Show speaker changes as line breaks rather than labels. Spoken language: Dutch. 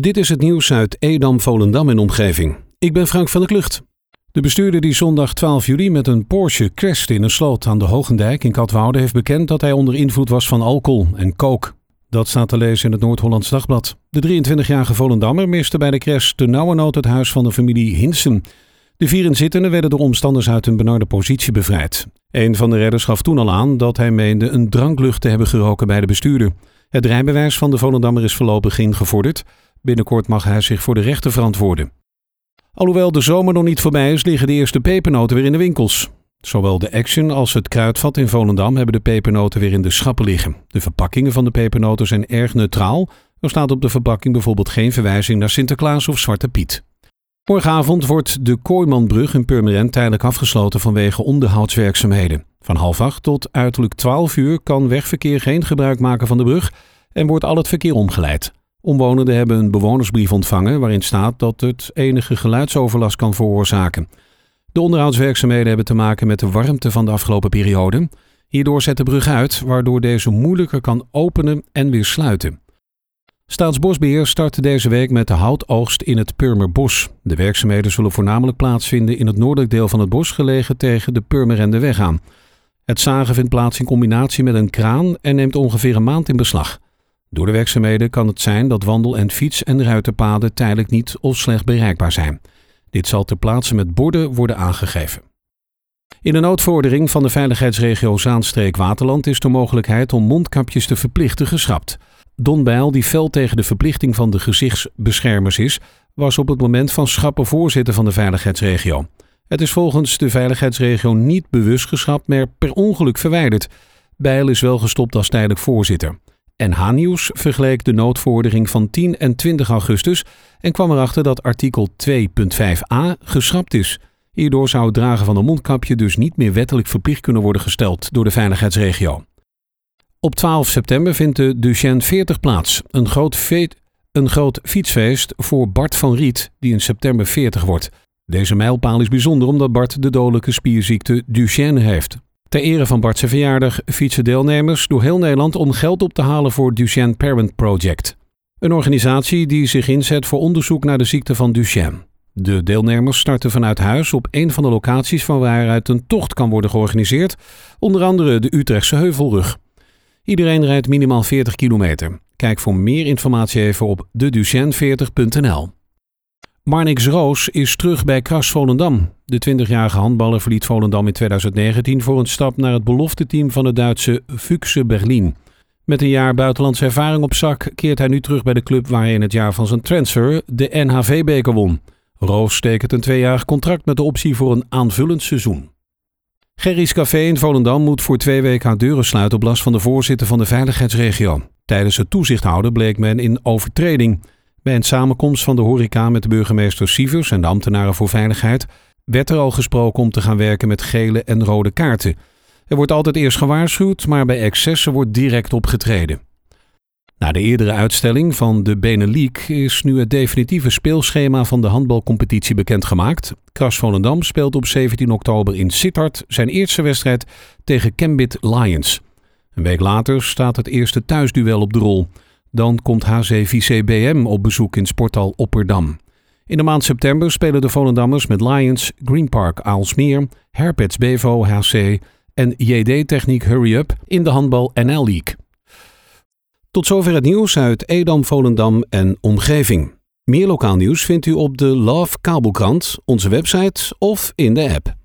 Dit is het nieuws uit Edam, Volendam en omgeving. Ik ben Frank van der Klucht. De bestuurder die zondag 12 juli met een Porsche crashte in een sloot aan de Hogendijk in Katwoude heeft bekend dat hij onder invloed was van alcohol en kook. Dat staat te lezen in het Noord-Hollands Dagblad. De 23-jarige Volendammer miste bij de crash de nauwe nood het huis van de familie Hinsen. De vier inzittenden werden door omstanders uit hun benarde positie bevrijd. Een van de redders gaf toen al aan dat hij meende een dranklucht te hebben geroken bij de bestuurder. Het rijbewijs van de Volendammer is voorlopig ingevorderd. Binnenkort mag hij zich voor de rechter verantwoorden. Alhoewel de zomer nog niet voorbij is, liggen de eerste pepernoten weer in de winkels. Zowel de Action als het Kruidvat in Volendam hebben de pepernoten weer in de schappen liggen. De verpakkingen van de pepernoten zijn erg neutraal. Er staat op de verpakking bijvoorbeeld geen verwijzing naar Sinterklaas of Zwarte Piet. Morgenavond wordt de Kooimanbrug in Purmerend tijdelijk afgesloten vanwege onderhoudswerkzaamheden. Van half acht tot uiterlijk 12 uur kan wegverkeer geen gebruik maken van de brug en wordt al het verkeer omgeleid. Omwonenden hebben een bewonersbrief ontvangen waarin staat dat het enige geluidsoverlast kan veroorzaken. De onderhoudswerkzaamheden hebben te maken met de warmte van de afgelopen periode. Hierdoor zet de brug uit, waardoor deze moeilijker kan openen en weer sluiten. Staatsbosbeheer start deze week met de houtoogst in het Purmerbos. De werkzaamheden zullen voornamelijk plaatsvinden in het noordelijk deel van het bos gelegen tegen de Purmerende aan. Het zagen vindt plaats in combinatie met een kraan en neemt ongeveer een maand in beslag. Door de werkzaamheden kan het zijn dat wandel- en fiets- en ruiterpaden tijdelijk niet of slecht bereikbaar zijn. Dit zal ter plaatse met borden worden aangegeven. In de noodvordering van de veiligheidsregio Zaanstreek-Waterland is de mogelijkheid om mondkapjes te verplichten geschrapt. Don Bijl, die fel tegen de verplichting van de gezichtsbeschermers is, was op het moment van schrappen voorzitter van de veiligheidsregio. Het is volgens de veiligheidsregio niet bewust geschrapt, maar per ongeluk verwijderd. Bijl is wel gestopt als tijdelijk voorzitter. NH-nieuws vergeleek de noodvordering van 10 en 20 augustus en kwam erachter dat artikel 2.5a geschrapt is. Hierdoor zou het dragen van een mondkapje dus niet meer wettelijk verplicht kunnen worden gesteld door de veiligheidsregio. Op 12 september vindt de Duchenne 40 plaats, een groot, een groot fietsfeest voor Bart van Riet, die in september 40 wordt. Deze mijlpaal is bijzonder omdat Bart de dodelijke spierziekte Duchenne heeft. Ter ere van Bart's verjaardag fietsen deelnemers door heel Nederland om geld op te halen voor Duchenne Parent Project. Een organisatie die zich inzet voor onderzoek naar de ziekte van Duchenne. De deelnemers starten vanuit huis op een van de locaties van waaruit een tocht kan worden georganiseerd, onder andere de Utrechtse Heuvelrug. Iedereen rijdt minimaal 40 kilometer. Kijk voor meer informatie even op deduchenne40.nl. Marnix Roos is terug bij Kras Volendam. De 20-jarige handballer verliet Volendam in 2019 voor een stap naar het belofteteam van het Duitse Fuchse Berlin. Met een jaar buitenlandse ervaring op zak keert hij nu terug bij de club waar hij in het jaar van zijn transfer de NHV-beker won. Roos tekent een tweejarig contract met de optie voor een aanvullend seizoen. Gerry's Café in Volendam moet voor twee weken haar deuren sluiten op last van de voorzitter van de veiligheidsregio. Tijdens het toezicht bleek men in overtreding. Bij een samenkomst van de horeca met de burgemeester Sievers en de ambtenaren voor veiligheid werd er al gesproken om te gaan werken met gele en rode kaarten. Er wordt altijd eerst gewaarschuwd, maar bij excessen wordt direct opgetreden. Na de eerdere uitstelling van de Benelux is nu het definitieve speelschema van de handbalcompetitie bekendgemaakt. Kras Volendam speelt op 17 oktober in Sittard zijn eerste wedstrijd tegen Cambit Lions. Een week later staat het eerste thuisduel op de rol. Dan komt HCVC-BM op bezoek in sporthal Opperdam. In de maand september spelen de Volendammers met Lions, Green Park Aalsmeer, Herpets Bevo HC en JD Techniek Hurry Up in de handbal NL League. Tot zover het nieuws uit Edam, Volendam en omgeving. Meer lokaal nieuws vindt u op de Love Kabelkrant, onze website of in de app.